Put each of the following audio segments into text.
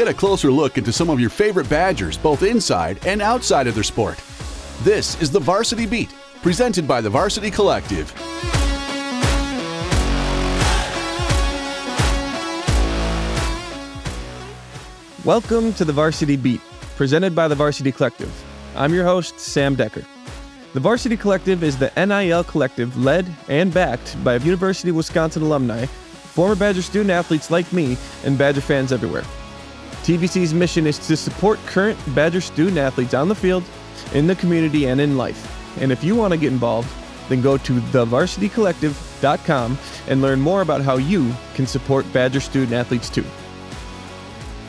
get a closer look into some of your favorite Badgers, both inside and outside of their sport. This is the Varsity Beat, presented by the Varsity Collective. Welcome to the Varsity Beat, presented by the Varsity Collective. I'm your host, Sam Dekker. The Varsity Collective is the NIL collective led and backed by University of Wisconsin alumni, former Badger student athletes like me, and Badger fans everywhere. TVC's mission is to support current Badger student athletes on the field, in the community, and in life. And if you want to get involved, then go to thevarsitycollective.com and learn more about how you can support Badger student athletes too.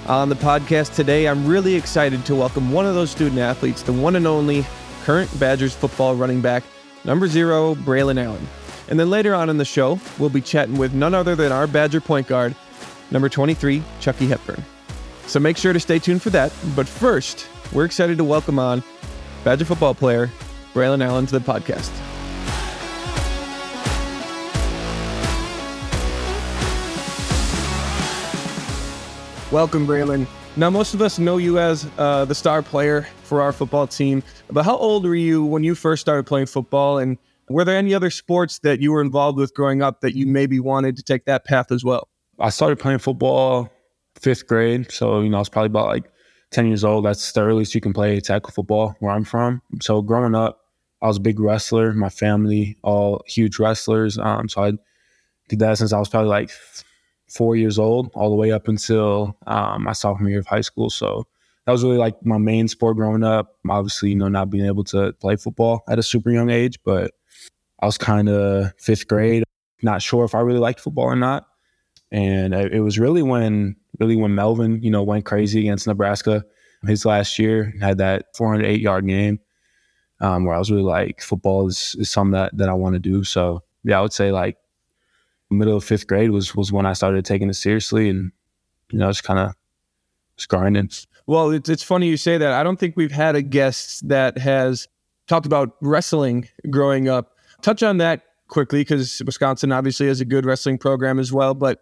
On the podcast today, I'm really excited to welcome one of those student athletes, the one and only current Badgers football running back, number zero, Braelon Allen. And then later on in the show, we'll be chatting with none other than our Badger point guard, number 23, Chucky Hepburn. So make sure to stay tuned for that. But first, we're excited to welcome on Badger football player, Braelon Allen, to the podcast. Welcome, Braelon. Now, most of us know you as uh, the star player for our football team, but how old were you when you first started playing football? And were there any other sports that you were involved with growing up that you maybe wanted to take that path as well? I started playing football fifth grade. So, you know, I was probably about like 10 years old. That's the earliest you can play tackle football where I'm from. So, growing up, I was a big wrestler. My family, all huge wrestlers. Um, so, I did that since I was probably like four years old, all the way up until um, my sophomore year of high school. So that was really like my main sport growing up. Obviously, you know, not being able to play football at a super young age, but I was kind of fifth grade, not sure if I really liked football or not. And it was really when, really when Melvin, you know, went crazy against Nebraska his last year, had that 408 yard game, um, where I was really like, football is, is something that, that I want to do. So yeah, I would say like middle of fifth grade was was when I started taking it seriously, and you know, just kind of just grinding. Well, it's it's funny you say that. I don't think we've had a guest that has talked about wrestling growing up. Touch on that quickly because Wisconsin obviously has a good wrestling program as well. But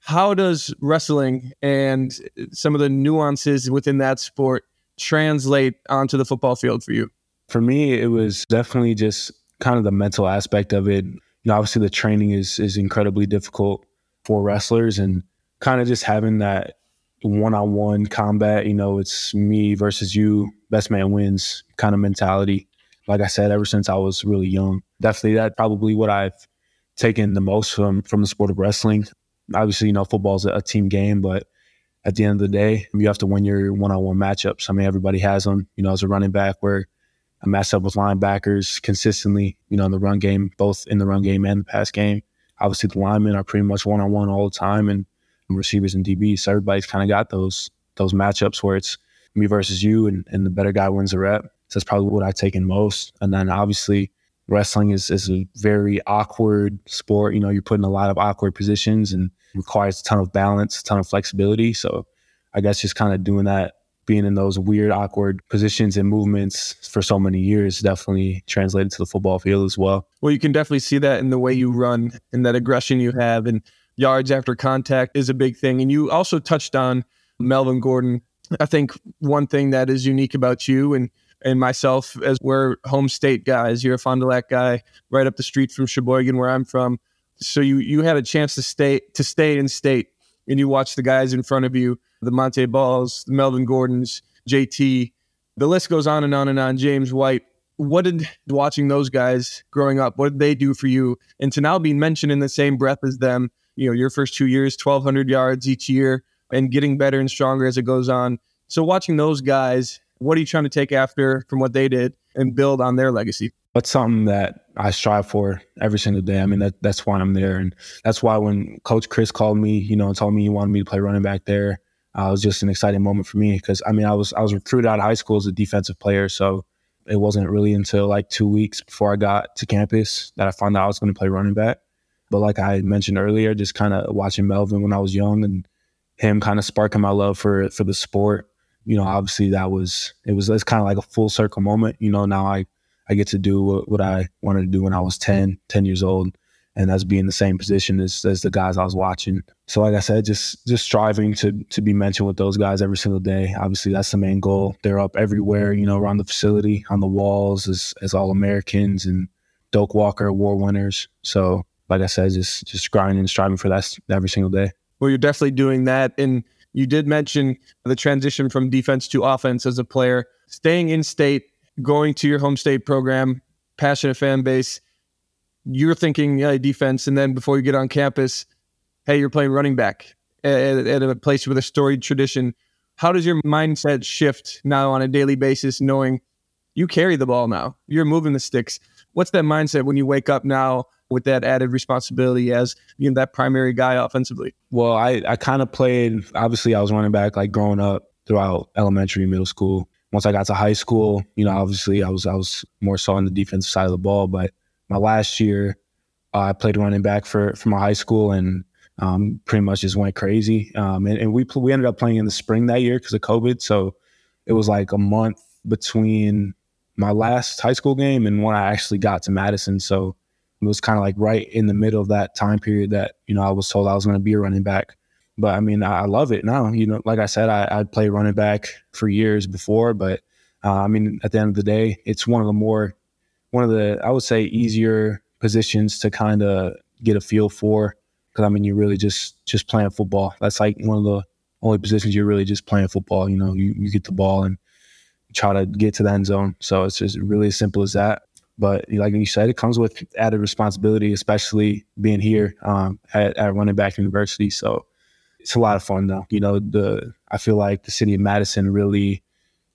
how does wrestling and some of the nuances within that sport translate onto the football field for you? For me, it was definitely just kind of the mental aspect of it you know, obviously the training is is incredibly difficult for wrestlers and kind of just having that one-on-one combat, you know, it's me versus you, best man wins kind of mentality. Like I said, ever since I was really young, definitely that probably what I've taken the most from from the sport of wrestling. Obviously, you know, football is a team game, but at the end of the day, you have to win your one-on-one matchups. I mean, everybody has them. You know, as a running back, where I matched up with linebackers consistently, you know, in the run game, both in the run game and the pass game. Obviously, the linemen are pretty much one on one all the time, and receivers and DBs. So everybody's kind of got those those matchups where it's me versus you, and, and the better guy wins the rep. So that's probably what I take in most. And then obviously, wrestling is is a very awkward sport. You know, you're put in a lot of awkward positions and requires a ton of balance, a ton of flexibility. So I guess just kind of doing that being in those weird, awkward positions and movements for so many years definitely translated to the football field as well. Well, you can definitely see that in the way you run and that aggression you have, and yards after contact is a big thing. And you also touched on Melvin Gordon. I think one thing that is unique about you and and myself, as we're home state guys, you're a Fond du Lac guy, right up the street from Sheboygan, where I'm from. So you you had a chance to stay to stay in state, and you watch the guys in front of you the Montee Balls, the Melvin Gordons, JT. The list goes on and on and on. James White. What did watching those guys growing up, what did they do for you? And to now be mentioned in the same breath as them, you know, your first two years, 1,200 yards each year, and getting better and stronger as it goes on. So watching those guys, what are you trying to take after from what they did and build on their legacy? That's something that I strive for every single day. I mean, that, that's why I'm there. And that's why when Coach Chryst called me, you know, and told me he wanted me to play running back there, uh, it was just an exciting moment for me because I mean I was I was recruited out of high school as a defensive player, so it wasn't really until like two weeks before I got to campus that I found out I was going to play running back. But like I mentioned earlier, just kind of watching Melvin when I was young and him kind of sparking my love for for the sport. You know, obviously that was it was it's kind of like a full circle moment. You know, now I I get to do what, what I wanted to do when I was 10, 10 years old and us being the same position as, as the guys I was watching. So like I said, just just striving to to be mentioned with those guys every single day. Obviously that's the main goal. They're up everywhere, you know, around the facility, on the walls as as all Americans and Doak Walker award winners. So like I said, just just grinding and striving for that every single day. Well, you're definitely doing that. And you did mention the transition from defense to offense as a player, staying in state, going to your home state program, passionate fan base you're thinking yeah, defense, and then before you get on campus, hey, you're playing running back at, at a place with a storied tradition. How does your mindset shift now on a daily basis, knowing you carry the ball now, you're moving the sticks? What's that mindset when you wake up now with that added responsibility as you know that primary guy offensively? Well, I I kind of played. Obviously, I was running back like growing up throughout elementary, middle school. Once I got to high school, you know, obviously I was I was more so on the defensive side of the ball, but my last year, uh, I played running back for for my high school and um, pretty much just went crazy. Um, and, and, we we ended up playing in the spring that year because of COVID, so it was like a month between my last high school game and when I actually got to Madison. So it was kind of like right in the middle of that time period that you know I was told I was going to be a running back. But I mean, I, I love it now. You know, like I said, I, I'd played running back for years before, but uh, I mean, at the end of the day, it's one of the more one of the I would say easier positions to kind of get a feel for because I mean you're really just just playing football. That's like one of the only positions you're really just playing football. You know, you, you get the ball and try to get to the end zone. So it's just really as simple as that. But like you said, it comes with added responsibility, especially being here um, at, at running back university. So it's a lot of fun though. You know, the I feel like the city of Madison really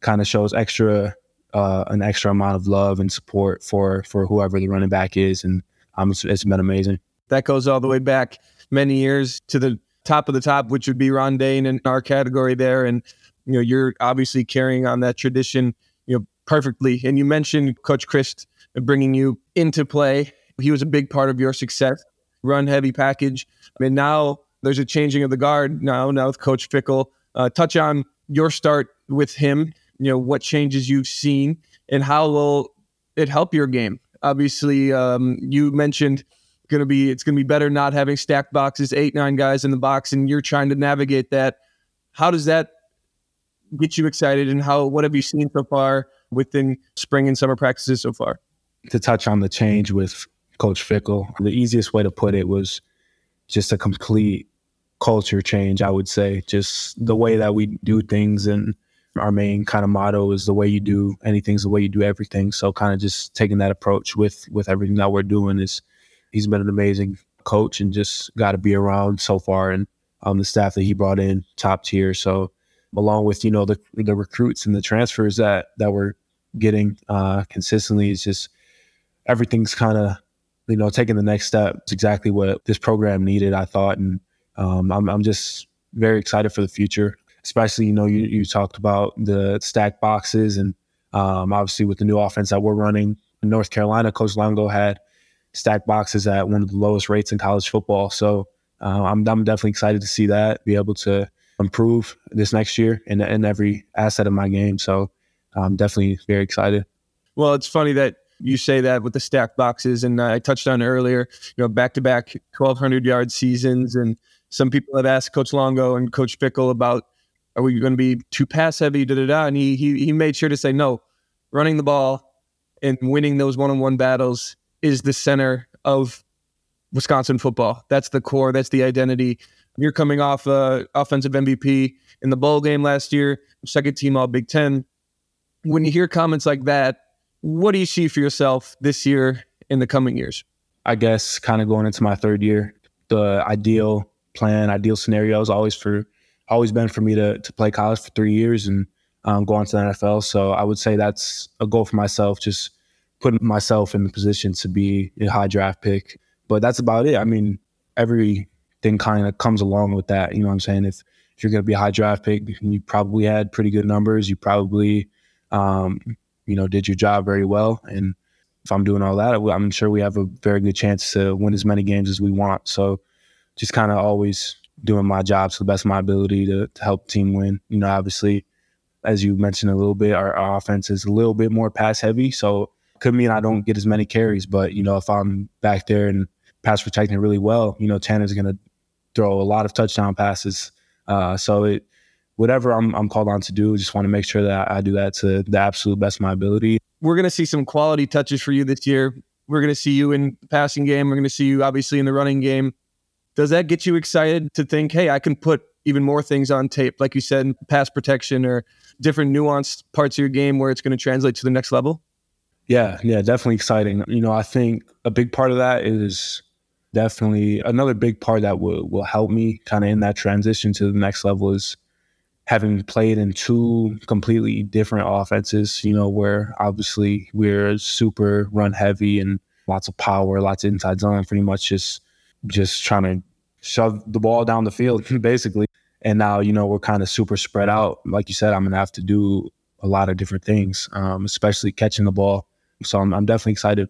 kind of shows extra uh, an extra amount of love and support for for whoever the running back is, and um, it's, it's been amazing. That goes all the way back many years to the top of the top, which would be Ron Dayne in our category there, and you know you're obviously carrying on that tradition, you know, perfectly. And you mentioned Coach Chryst bringing you into play. He was a big part of your success. Run heavy package, and now there's a changing of the guard now. Now with Coach Fickell. uh, touch on your start with him you know what changes you've seen and how will it help your game obviously um, you mentioned going to be it's going to be better not having stacked boxes eight nine guys in the box and you're trying to navigate that how does that get you excited and how what have you seen so far within spring and summer practices so far to touch on the change with coach fickell the easiest way to put it was just a complete culture change i would say just the way that we do things and our main kind of motto is the way you do anything's the way you do everything. So kind of just taking that approach with with everything that we're doing is he's been an amazing coach and just got to be around so far and um, the staff that he brought in top tier. So along with you know the the recruits and the transfers that that we're getting uh, consistently it's just everything's kind of you know taking the next step. It's exactly what this program needed, I thought, and um, I'm I'm just very excited for the future especially you know you, you talked about the stack boxes and um, obviously with the new offense that we're running in North Carolina, Coach Longo had stack boxes at one of the lowest rates in college football. So uh, I'm I'm definitely excited to see that be able to improve this next year in in every asset of my game. So I'm definitely very excited. Well, it's funny that you say that with the stack boxes, and I touched on earlier. You know, back to back 1,200 yard seasons, and some people have asked Coach Longo and Coach Fickell about are we going to be too pass heavy? Da da da. And he he he made sure to say no. Running the ball and winning those one on one battles is the center of Wisconsin football. That's the core. That's the identity. You're coming off uh, offensive MVP in the bowl game last year, second team All Big Ten. When you hear comments like that, what do you see for yourself this year in the coming years? I guess kind of going into my third year, the ideal plan, ideal scenario is always for always been for me to to play college for three years and um, go on to the NFL. So I would say that's a goal for myself, just putting myself in the position to be a high draft pick. But that's about it. I mean, everything kind of comes along with that. You know what I'm saying? If if you're going to be a high draft pick, you probably had pretty good numbers. You probably, um, you know, did your job very well. And if I'm doing all that, I'm sure we have a very good chance to win as many games as we want. So just kind of always doing my job to the best of my ability to, to help team win. You know, obviously, as you mentioned a little bit, our, our offense is a little bit more pass heavy, so could mean I don't get as many carries. But you know, if I'm back there and pass protecting really well, you know, Tanner's going to throw a lot of touchdown passes. Uh, so it, whatever I'm, I'm called on to do, just want to make sure that I do that to the absolute best of my ability. We're going to see some quality touches for you this year. We're going to see you in the passing game. We're going to see you obviously in the running game. Does that get you excited to think, hey, I can put even more things on tape, like you said, pass protection or different nuanced parts of your game where it's going to translate to the next level? Yeah, yeah, definitely exciting. You know, I think a big part of that is definitely another big part that will will help me kind of in that transition to the next level is having played in two completely different offenses, you know, where obviously we're super run heavy and lots of power, lots of inside zone, pretty much just just trying to shove the ball down the field, basically. And now, you know, we're kind of super spread out. Like you said, I'm gonna have to do a lot of different things, um, especially catching the ball. So I'm, I'm definitely excited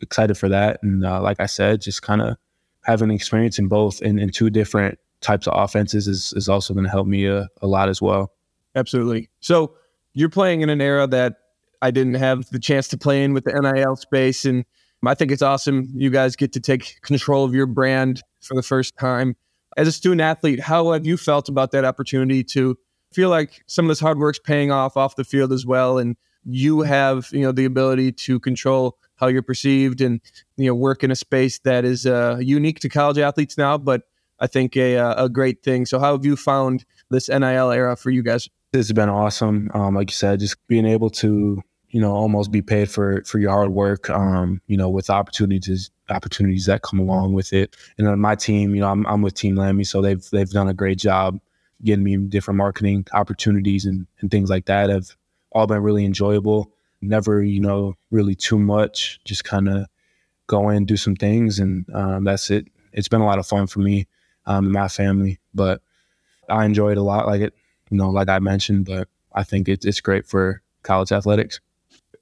excited for that. And uh, like I said, just kind of having experience in both in, in two different types of offenses is, is also going to help me a, a lot as well. Absolutely. So you're playing in an era that I didn't have the chance to play in with the NIL space. And I think it's awesome. You guys get to take control of your brand for the first time. As a student athlete, how have you felt about that opportunity to feel like some of this hard work's paying off off the field as well? And you have, you know, the ability to control how you're perceived and, you know, work in a space that is uh, unique to college athletes now, but I think a, uh, a great thing. So, how have you found this NIL era for you guys? It's been awesome. Um, like you said, just being able to you know almost be paid for for your hard work um you know with opportunities opportunities that come along with it. And on my team you know I'm, I'm with team Lammie so they've they've done a great job getting me different marketing opportunities and, and things like that have all been really enjoyable. Never you know really too much just kind of go in do some things and um, that's it. It's been a lot of fun for me um, and my family but i enjoy it a lot like it you know like i mentioned but i think it, it's great for college athletics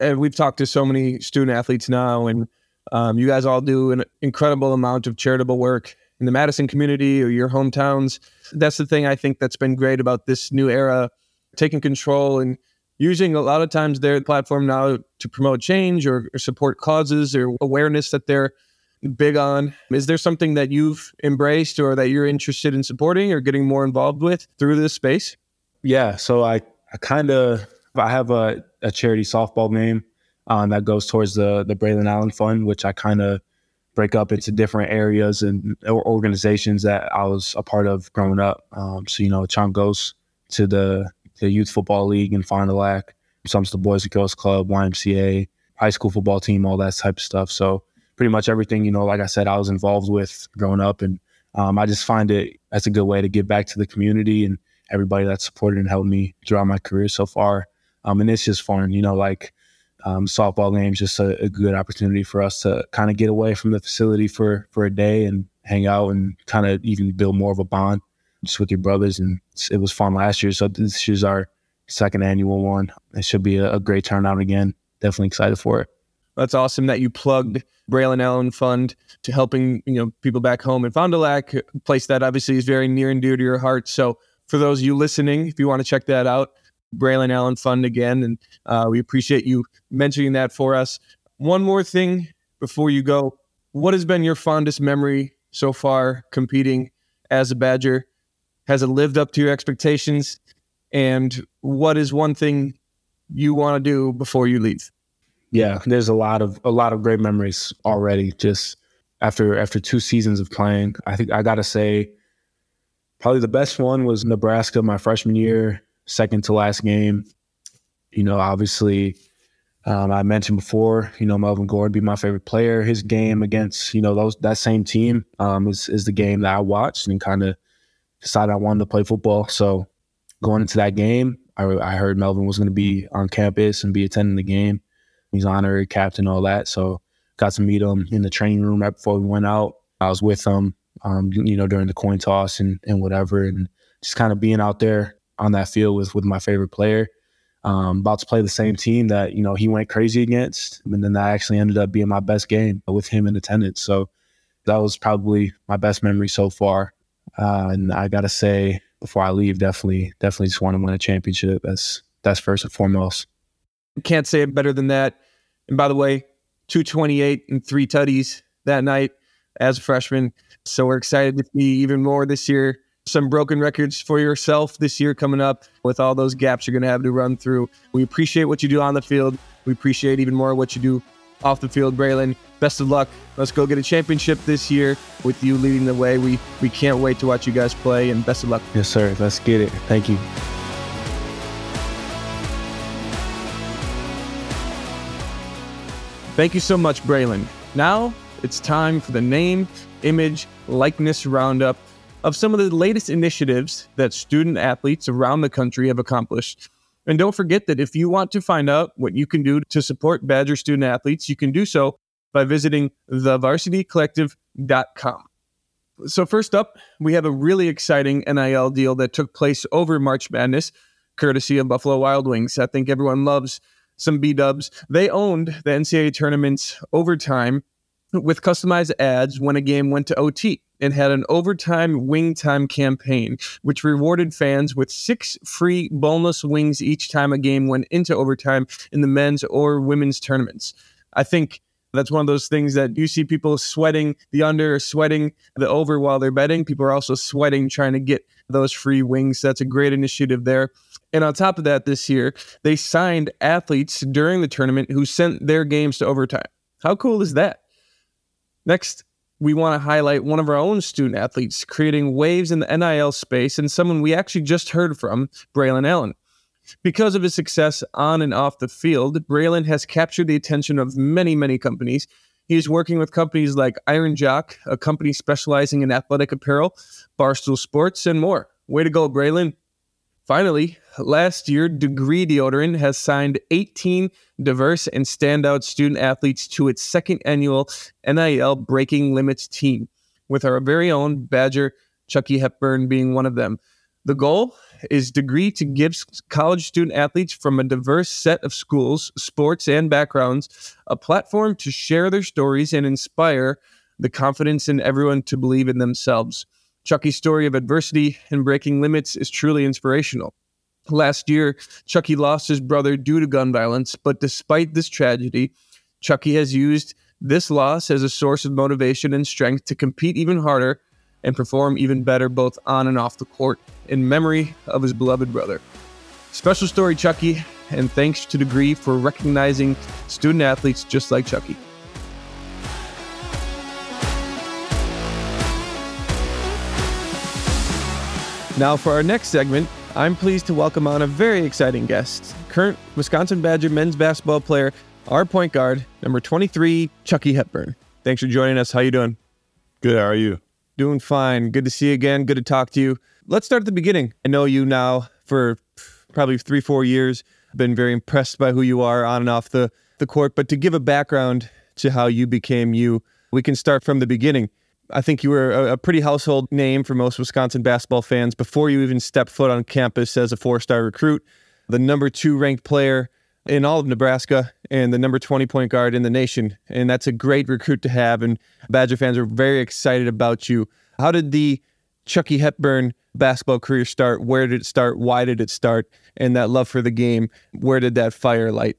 and we've talked to so many student athletes now, and um, you guys all do an incredible amount of charitable work in the Madison community or your hometowns. That's the thing I think that's been great about this new era, taking control and using a lot of times their platform now to promote change or, or support causes or awareness that they're big on. Is there something that you've embraced or that you're interested in supporting or getting more involved with through this space? Yeah, so I I kind of I have a, a charity softball name um, that goes towards the the Braelon Allen Fund, which I kind of break up into different areas and organizations that I was a part of growing up. Um, so you know, chunk goes to the the Youth Football League in Fond du Lac. Some's the Boys and Girls Club, YMCA, high school football team, all that type of stuff. So pretty much everything, you know, like I said, I was involved with growing up, and um, I just find it that's a good way to give back to the community and everybody that supported and helped me throughout my career so far. Um, and it's just fun, you know, like um, softball games, just a, a, good opportunity for us to kind of get away from the facility for for a day and hang out and kind of even build more of a bond just with your brothers. And it was fun last year, so this is our second annual one. It should be a, a great turnout again. Definitely excited for it. That's awesome that you plugged Braelon Allen Fund to helping you know people back home in Fond du Lac, place that obviously is very near and dear to your heart. So for those of you listening, if you want to check that out, Braelon Allen Fund again. And uh, we appreciate you mentioning that for us. One more thing before you go. What has been your fondest memory so far competing as a Badger? Has it lived up to your expectations? And what is one thing you want to do before you leave? Yeah, there's a lot of a lot of great memories already. Just after after two seasons of playing, I think I got to say, probably the best one was Nebraska my freshman year second to last game. You know, obviously, um, I mentioned before, you know, Melvin Gordon be my favorite player. His game against, you know, those that same team um, is is the game that I watched and kind of decided I wanted to play football. So going into that game, I, I heard Melvin was going to be on campus and be attending the game. He's honorary captain, all that. So got to meet him in the training room right before we went out. I was with him, um, you know, during the coin toss and, and whatever, and just kind of being out there on that field with with my favorite player. Um, about to play the same team that you know he went crazy against, and then that actually ended up being my best game with him in attendance. So that was probably my best memory so far. Uh, and I gotta say, before I leave, definitely, definitely just want to win a championship. That's that's first and foremost. Can't say it better than that. And by the way, two twenty eight and three tutties that night. as a freshman. So we're excited to see even more this year. Some broken records for yourself this year coming up with all those gaps you're going to have to run through. We appreciate what you do on the field. We appreciate even more what you do off the field, Braelon. Best of luck. Let's go get a championship this year with you leading the way. We we can't wait to watch you guys play and best of luck. Yes, sir. Let's get it. Thank you. Thank you so much, Braelon. Now it's time for the name, image, likeness roundup of some of the latest initiatives that student athletes around the country have accomplished. And don't forget that if you want to find out what you can do to support Badger student athletes, you can do so by visiting thevarsitycollective.com. So, first up, we have a really exciting NIL deal that took place over March Madness, courtesy of Buffalo Wild Wings. I think everyone loves some B dubs. They owned the NCAA tournament's overtime with customized ads when a game went to OT and had an overtime wing time campaign, which rewarded fans with six free boneless wings each time a game went into overtime in the men's or women's tournaments. I think that's one of those things that you see people sweating the under, sweating the over while they're betting. People are also sweating trying to get those free wings. That's a great initiative there. And on top of that, this year, they signed athletes during the tournament who sent their games to overtime. How cool is that? Next, we want to highlight one of our own student athletes creating waves in the NIL space and someone we actually just heard from, Braelon Allen. Because of his success on and off the field, Braelon has captured the attention of many, many companies. He's working with companies like Iron Jock, a company specializing in athletic apparel, Barstool Sports, and more. Way to go, Braelon. Finally, last year, Degree Deodorant has signed 18 diverse and standout student athletes to its second annual NIL Breaking Limits team, with our very own Badger Chucky Hepburn being one of them. The goal is Degree to give college student athletes from a diverse set of schools, sports, and backgrounds a platform to share their stories and inspire the confidence in everyone to believe in themselves. Chucky's story of adversity and breaking limits is truly inspirational. Last year, Chucky lost his brother due to gun violence, but despite this tragedy, Chucky has used this loss as a source of motivation and strength to compete even harder and perform even better both on and off the court in memory of his beloved brother. Special story, Chucky, and thanks to Degree for recognizing student athletes just like Chucky. Now, for our next segment, I'm pleased to welcome on a very exciting guest, current Wisconsin Badger men's basketball player, our point guard, number 23, Chucky Hepburn. Thanks for joining us. How you doing? Good. How are you? Doing fine. Good to see you again. Good to talk to you. Let's start at the beginning. I know you now for probably three, four years. I've been very impressed by who you are on and off the, the court. But to give a background to how you became you, we can start from the beginning. I think you were a, a pretty household name for most Wisconsin basketball fans before you even stepped foot on campus as a four star recruit, the number two ranked player in all of Nebraska and the number 20 point guard in the nation. And that's a great recruit to have. And Badger fans are very excited about you. How did the Chucky Hepburn basketball career start? Where did it start? Why did it start? And that love for the game, where did that fire light?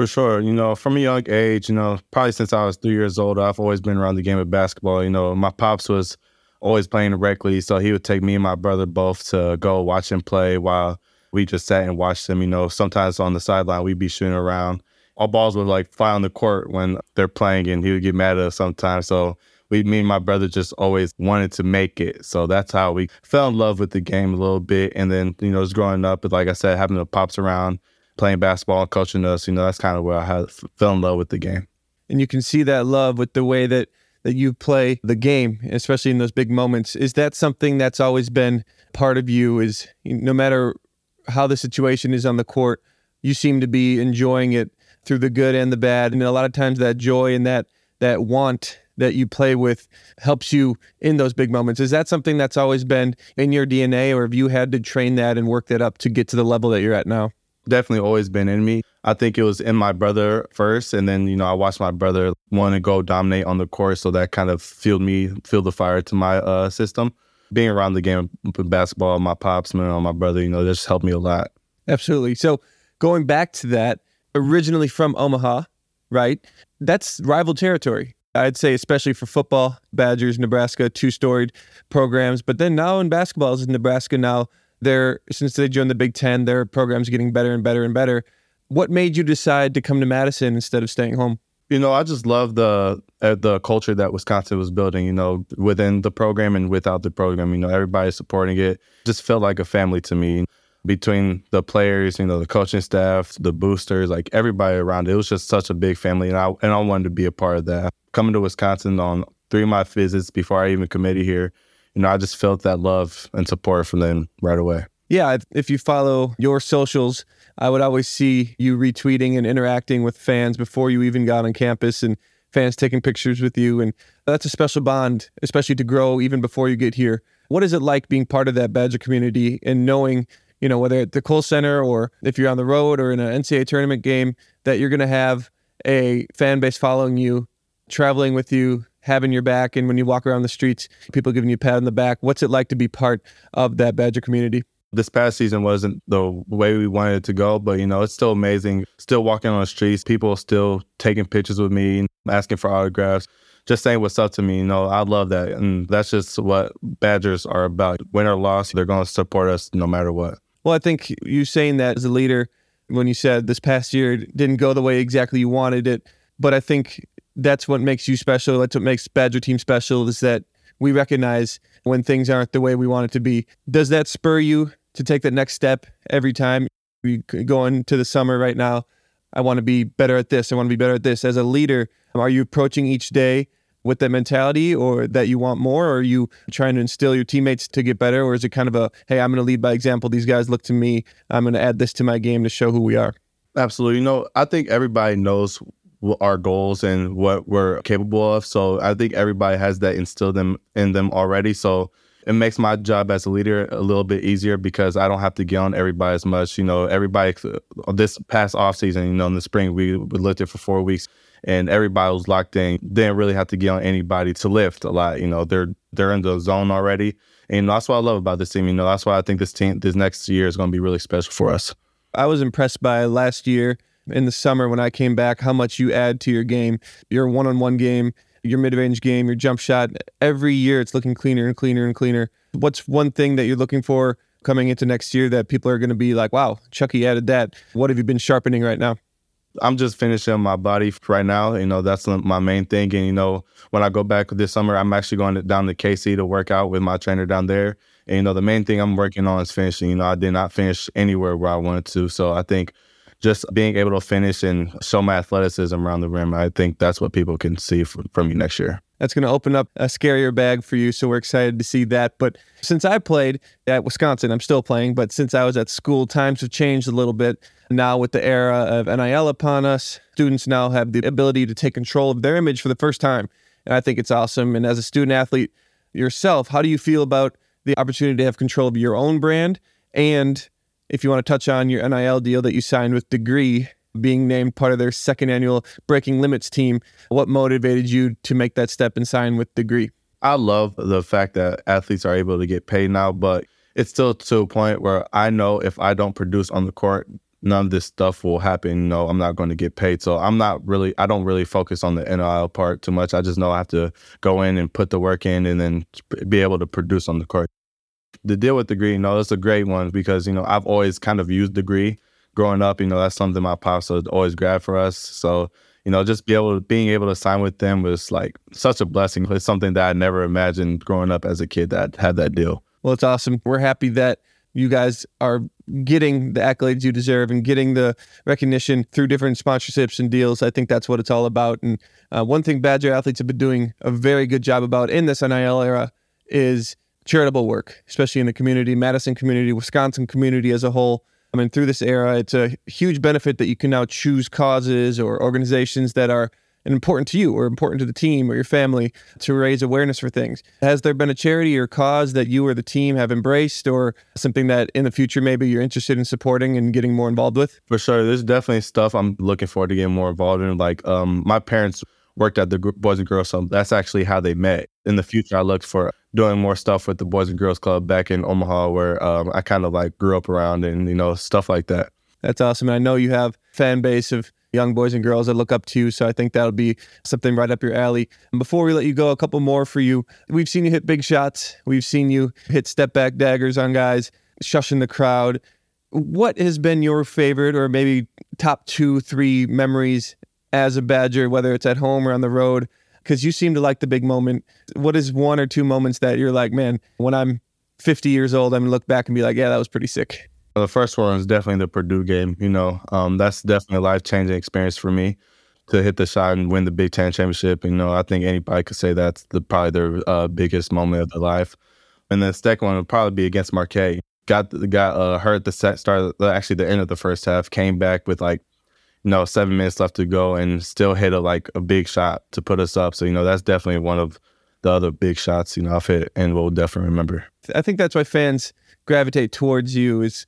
For sure. You know, from a young age, you know, probably since I was three years old, I've always been around the game of basketball. You know, my pops was always playing directly, so he would take me and my brother both to go watch him play while we just sat and watched him. You know, sometimes on the sideline we'd be shooting around. Our balls would like fly on the court when they're playing, and he would get mad at us sometimes. So we, me and my brother, just always wanted to make it. So that's how we fell in love with the game a little bit. And then you know, just growing up, like I said, having the pops around, playing basketball, and coaching us. You know, that's kind of where I had, fell in love with the game. And you can see that love with the way that that you play the game, especially in those big moments. Is that something that's always been part of you? Is no matter how the situation is on the court, you seem to be enjoying it through the good and the bad. And a lot of times that joy and that that want that you play with helps you in those big moments. Is that something that's always been in your DNA or have you had to train that and work that up to get to the level that you're at now? Definitely always been in me. I think it was in my brother first, and then you know I watched my brother want to go dominate on the court, so that kind of fueled me, fueled the fire to my uh, system being around the game of basketball, my pops, man, my brother, you know, just helped me a lot. Absolutely. So going back to that, originally from Omaha, right? That's rival territory. I'd say, especially for football, Badgers, Nebraska, two storied programs. But then now in basketball, is Nebraska now, they're, since they joined the Big Ten, their program's getting better and better and better. What made you decide to come to Madison instead of staying home? You know, I just love the uh, the culture that Wisconsin was building. You know, within the program and without the program. You know, everybody supporting it. Just felt like a family to me. Between the players, you know, the coaching staff, the boosters, like everybody around it, it was just such a big family, and I and I wanted to be a part of that. Coming to Wisconsin on three of my visits before I even committed here, you know, I just felt that love and support from them right away. Yeah, if you follow your socials, I would always see you retweeting and interacting with fans before you even got on campus and fans taking pictures with you. And that's a special bond, especially to grow even before you get here. What is it like being part of that Badger community and knowing, you know, whether at the Kohl Center or if you're on the road or in an NCAA tournament game, that you're going to have a fan base following you, traveling with you, having your back, and when you walk around the streets, people giving you a pat on the back. What's it like to be part of that Badger community? this past season wasn't the way we wanted it to go, but you know, it's still amazing. Still walking on the streets, people still taking pictures with me, asking for autographs, just saying what's up to me. You know, I love that. And that's just what Badgers are about. Win or loss, they're going to support us no matter what. Well, I think you saying that as a leader, when you said this past year didn't go the way exactly you wanted it, but I think that's what makes you special. That's what makes Badger team special is that we recognize when things aren't the way we want it to be. Does that spur you to take that next step every time. We go into the summer right now. I want to be better at this. I want to be better at this. As a leader, are you approaching each day with that mentality or that you want more? Or are you trying to instill your teammates to get better? Or is it kind of a, hey, I'm going to lead by example. These guys look to me. I'm going to add this to my game to show who we are? Absolutely. You know, I think everybody knows our goals and what we're capable of. So I think everybody has that instilled them in them already. So it makes my job as a leader a little bit easier because I don't have to get on everybody as much. You know, everybody uh, this past off season, you know, in the spring we, we lifted for four weeks and everybody was locked in. Didn't really have to get on anybody to lift a lot. You know, they're they're in the zone already. And that's what I love about this team. You know, that's why I think this team this next year is going to be really special for us. I was impressed by last year in the summer when I came back how much you add to your game. Your one-on-one game your mid range game, your jump shot. Every year it's looking cleaner and cleaner and cleaner. What's one thing that you're looking for coming into next year that people are going to be like, wow, Chucky added that? What have you been sharpening right now? I'm just finishing my body right now. You know, that's my main thing. And, you know, when I go back this summer, I'm actually going down to KC to work out with my trainer down there. And, you know, the main thing I'm working on is finishing. You know, I did not finish anywhere where I wanted to. So I think just being able to finish and show my athleticism around the rim, I think that's what people can see from, from next year. That's going to open up a scarier bag for you. So we're excited to see that. But since I played at Wisconsin, I'm still playing, but since I was at school, times have changed a little bit. Now, with the era of NIL upon us, students now have the ability to take control of their image for the first time. And I think it's awesome. And as a student athlete yourself, how do you feel about the opportunity to have control of your own brand and if you want to touch on your NIL deal that you signed with Degree, being named part of their second annual Breaking Limits team, what motivated you to make that step and sign with Degree? I love the fact that athletes are able to get paid now, but it's still to a point where I know if I don't produce on the court, none of this stuff will happen. No, I'm not going to get paid. So I'm not really, I don't really focus on the NIL part too much. I just know I have to go in and put the work in and then be able to produce on the court the deal with degree, you know, it's a great one because, you know, I've always kind of used degree growing up. You know, that's something my pops would always grab for us. So, you know, just be able to, being able to sign with them was like such a blessing. It's something that I never imagined growing up as a kid that had that deal. Well, it's awesome. We're happy that you guys are getting the accolades you deserve and getting the recognition through different sponsorships and deals. I think that's what it's all about. And uh, one thing Badger athletes have been doing a very good job about in this NIL era is charitable work, especially in the community, Madison community, Wisconsin community as a whole. I mean, through this era, it's a huge benefit that you can now choose causes or organizations that are important to you or important to the team or your family to raise awareness for things. Has there been a charity or cause that you or the team have embraced or something that in the future maybe you're interested in supporting and getting more involved with? For sure. There's definitely stuff I'm looking forward to getting more involved in. Like um, my parents worked at the Boys and Girls Club. That's actually how they met. In the future, I looked for doing more stuff with the Boys and Girls Club back in Omaha, where um, I kind of like grew up around and you know stuff like that. That's awesome. I know you have fan base of young boys and girls that look up to you. So I think that'll be something right up your alley. And before we let you go, a couple more for you. We've seen you hit big shots. We've seen you hit step back daggers on guys, shushing the crowd. What has been your favorite or maybe top two, three memories as a Badger, whether it's at home or on the road? Because you seem to like the big moment. What is one or two moments that you're like, man, when I'm 50 years old, I'm gonna look back and be like, yeah, that was pretty sick. The first one is definitely the Purdue game. You know, um, that's definitely a life changing experience for me to hit the shot and win the Big Ten championship. You know, I think anybody could say that's the probably their uh, biggest moment of their life. And the second one would probably be against Marquette. Got got uh, hurt the set start actually the end of the first half. Came back with like you know seven minutes left to go and still hit a like a big shot to put us up. So you know that's definitely one of the other big shots you know I've hit and will definitely remember. I think that's why fans gravitate towards you is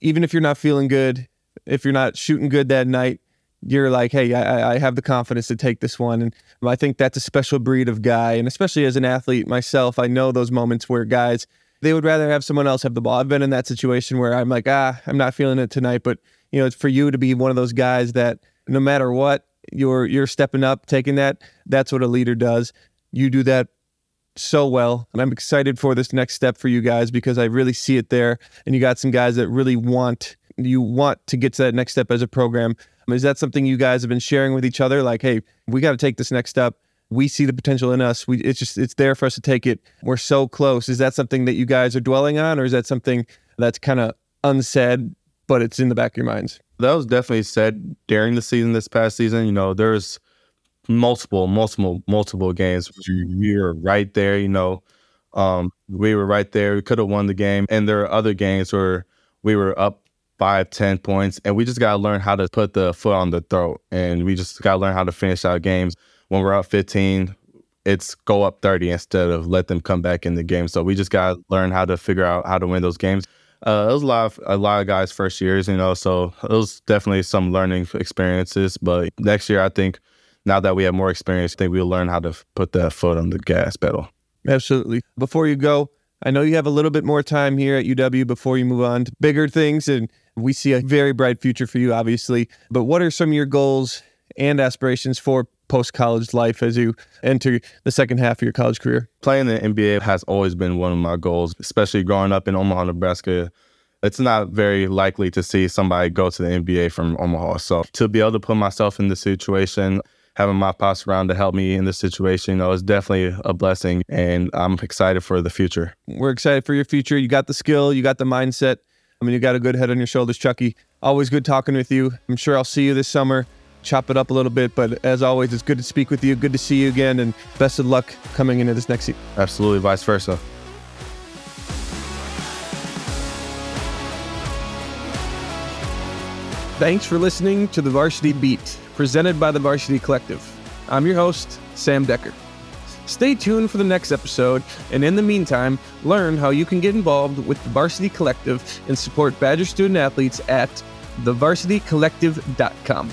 even if you're not feeling good, if you're not shooting good that night, you're like, hey, I, I, have the confidence to take this one. And I think that's a special breed of guy. And especially as an athlete myself, I know those moments where guys, they would rather have someone else have the ball. I've been in that situation where I'm like, ah, I'm not feeling it tonight. But, you know, it's for you to be one of those guys that no matter what, you're you're stepping up, taking that. That's what a leader does. You do that so well. And I'm excited for this next step for you guys because I really see it there. And you got some guys that really want you want to get to that next step as a program. Is that something you guys have been sharing with each other? Like, hey, we got to take this next step. We see the potential in us. We it's just it's there for us to take it. We're so close. Is that something that you guys are dwelling on, or is that something that's kind of unsaid, but it's in the back of your minds? That was definitely said during the season this past season. You know, there's multiple, multiple, multiple games. We were right there, you know. Um, we were right there. We could have won the game. And there are other games where we were up five, ten points, and we just gotta learn how to put the foot on the throat. And we just gotta learn how to finish out games. When we're up 15, it's go up 30 instead of let them come back in the game. So we just gotta learn how to figure out how to win those games. Uh, it was a lot of a lot of guys first years, you know, so it was definitely some learning experiences. But next year, I think now that we have more experience, I think we'll learn how to put that foot on the gas pedal. Absolutely. Before you go, I know you have a little bit more time here at UW before you move on to bigger things, and we see a very bright future for you, obviously. But what are some of your goals and aspirations for post college life as you enter the second half of your college career? Playing the NBA has always been one of my goals, especially growing up in Omaha, Nebraska. It's not very likely to see somebody go to the NBA from Omaha. So to be able to put myself in the situation, having my pops around to help me in this situation, you know, is definitely a blessing. And I'm excited for the future. We're excited for your future. You got the skill, you got the mindset. I mean, you got a good head on your shoulders, Chucky. Always good talking with you. I'm sure I'll see you this summer. Chop it up a little bit, but as always, it's good to speak with you. Good to see you again, and best of luck coming into this next season. Absolutely, vice versa. Thanks for listening to the Varsity Beat presented by the Varsity Collective. I'm your host, Sam Dekker. Stay tuned for the next episode, and in the meantime, learn how you can get involved with the Varsity Collective and support Badger student athletes at thevarsitycollective.com.